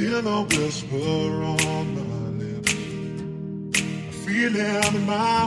still a whisper on my lips. I feel it in my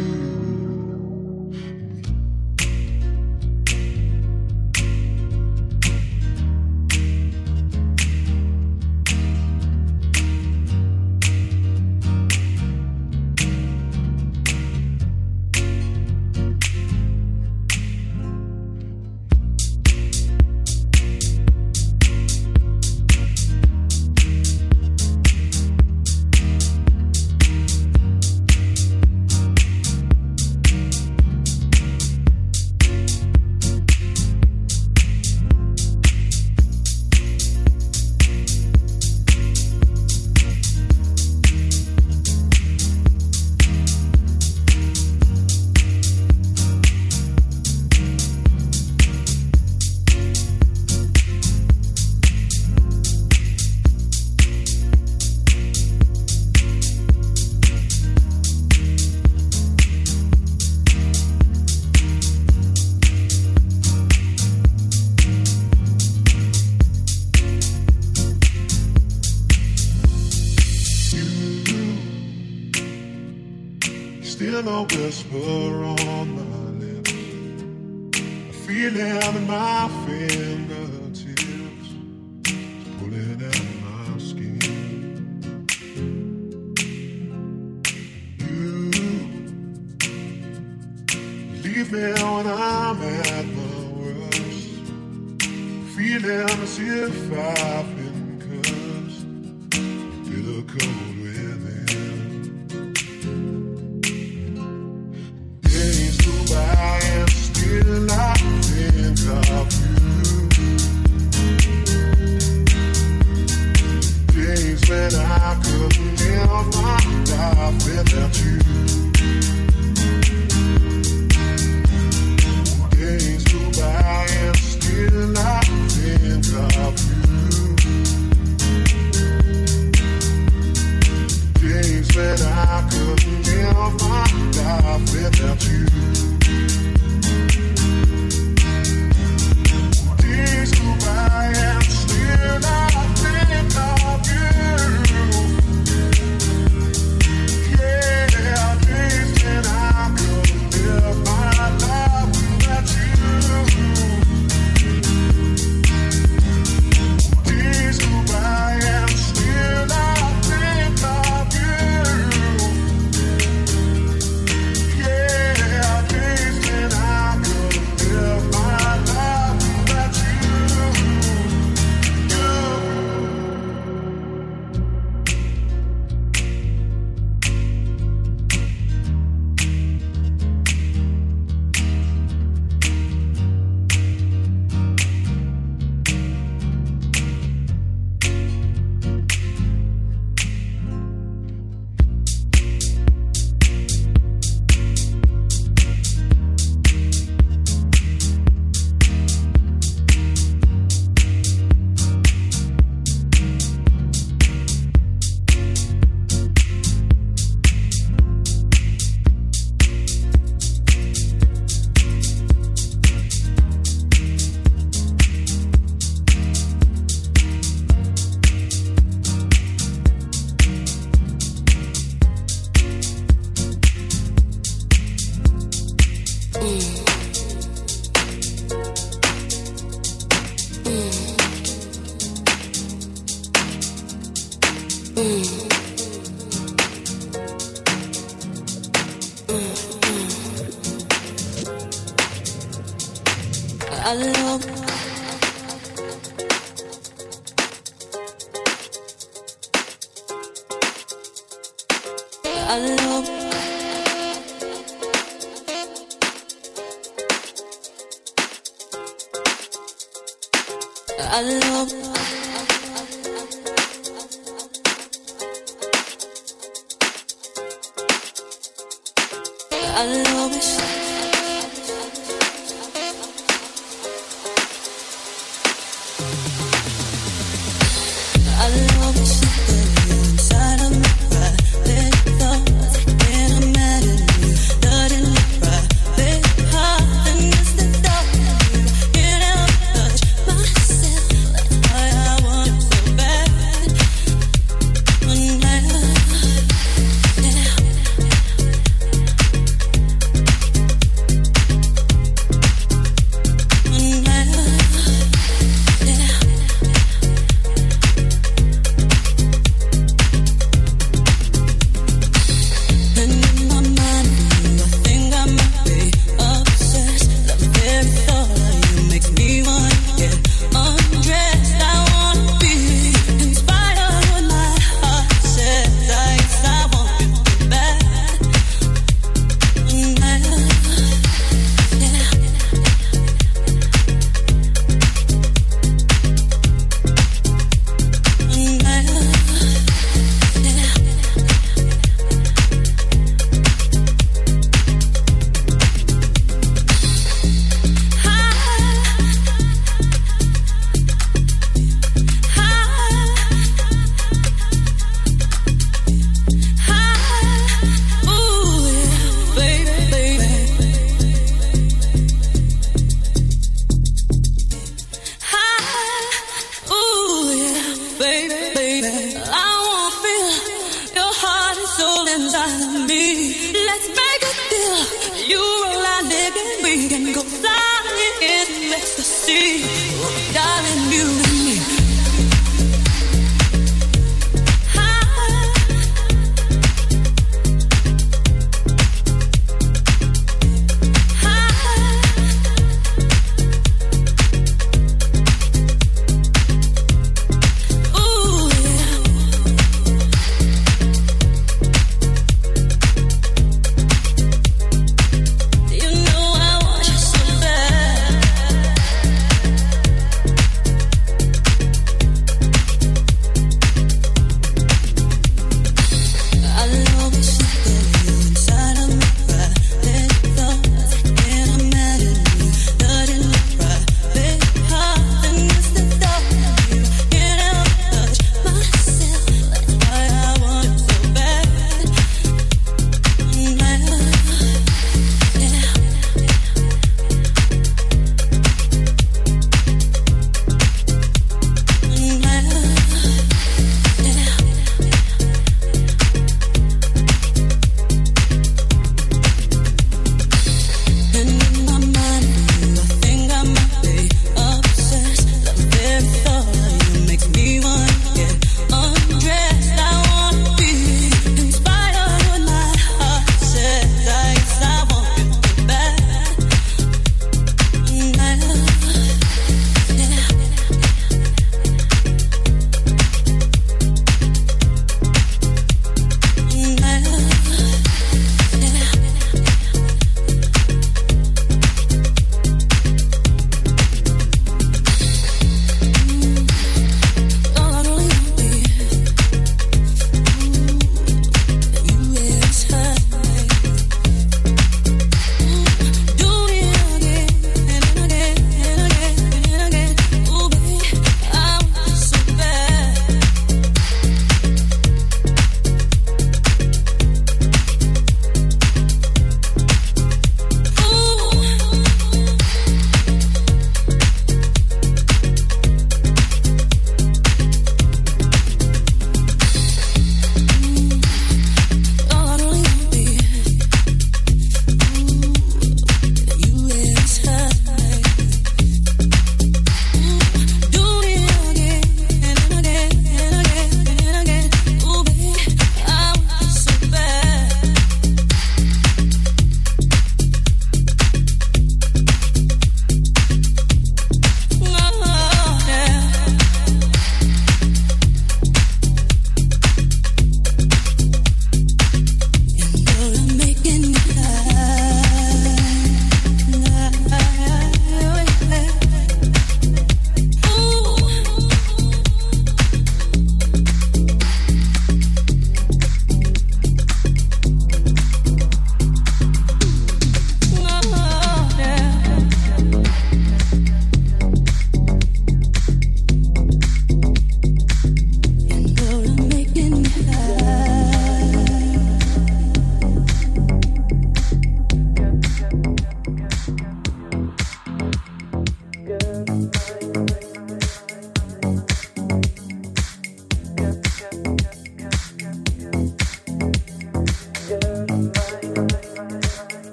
alone.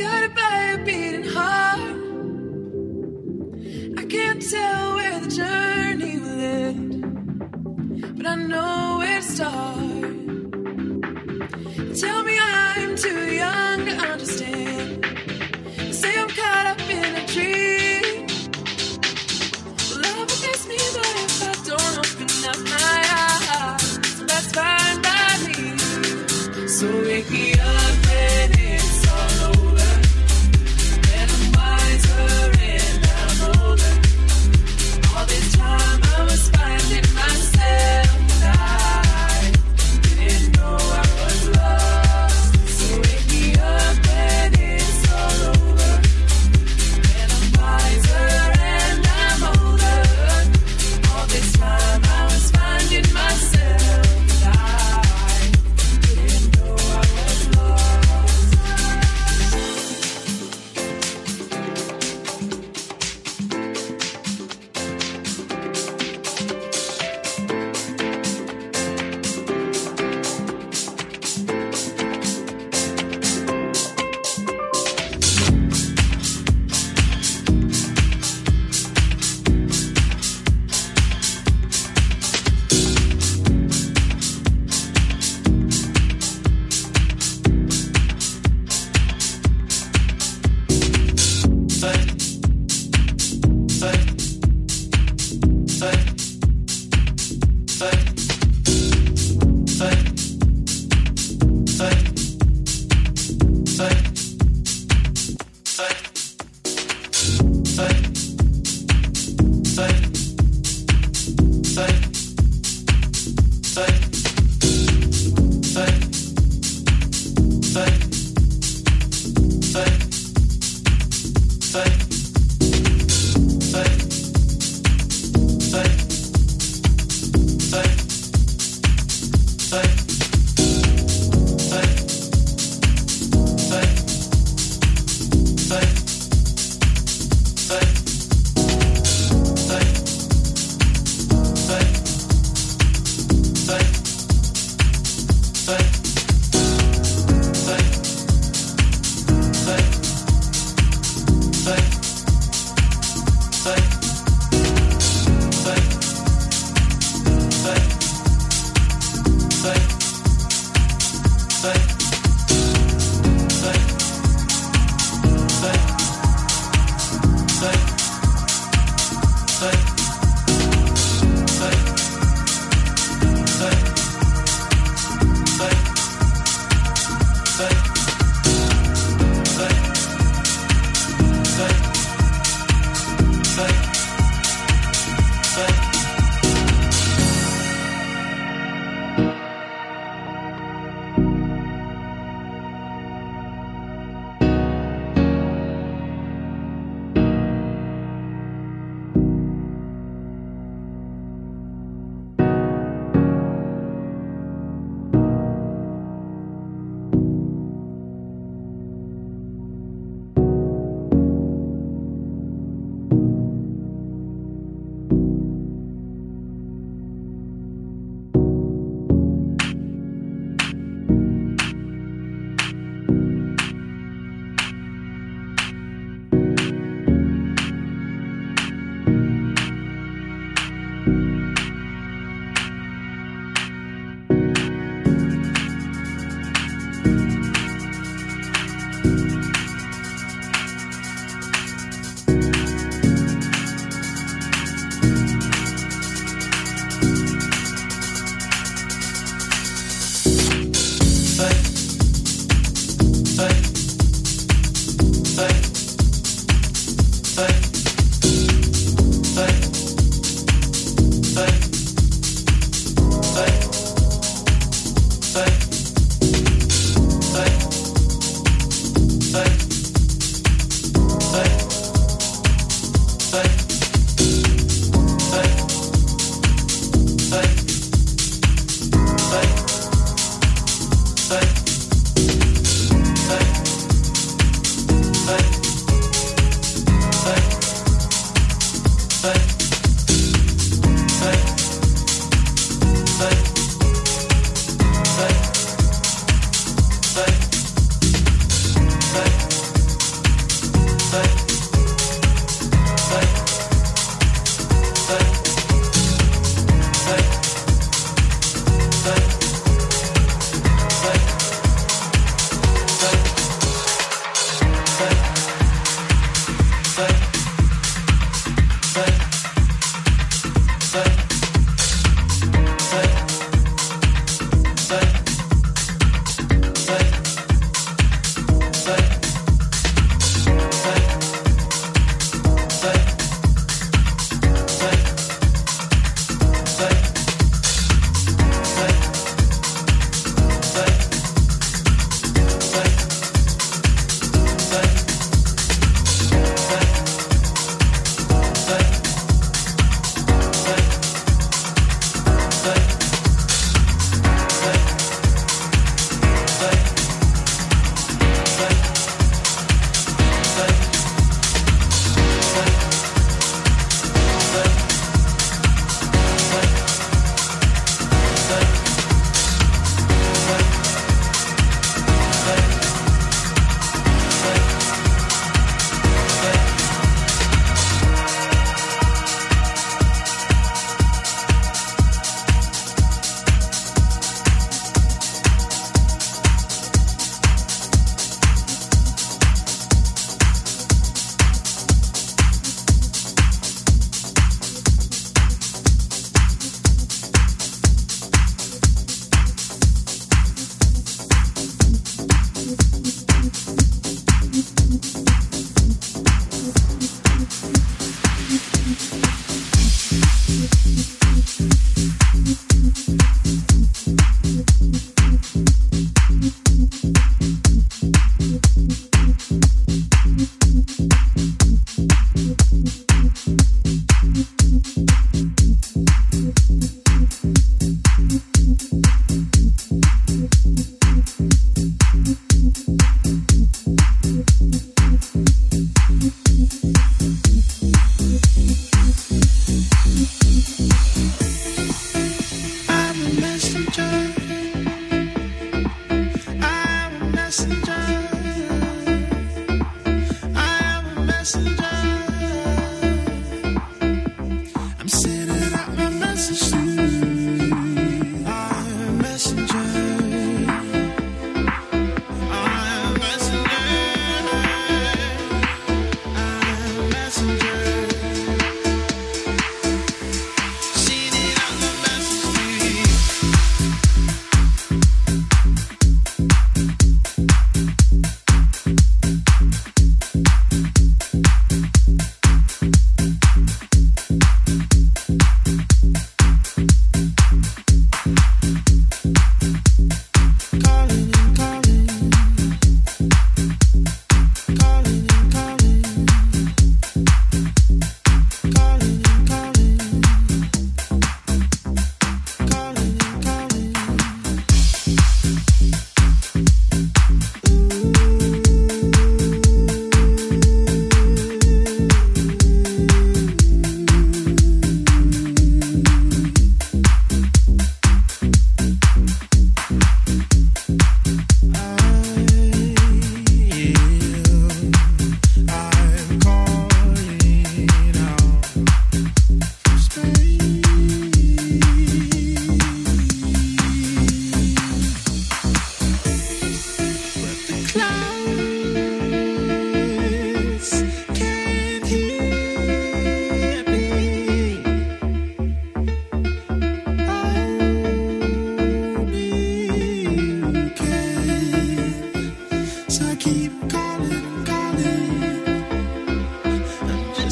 All this time I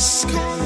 risk.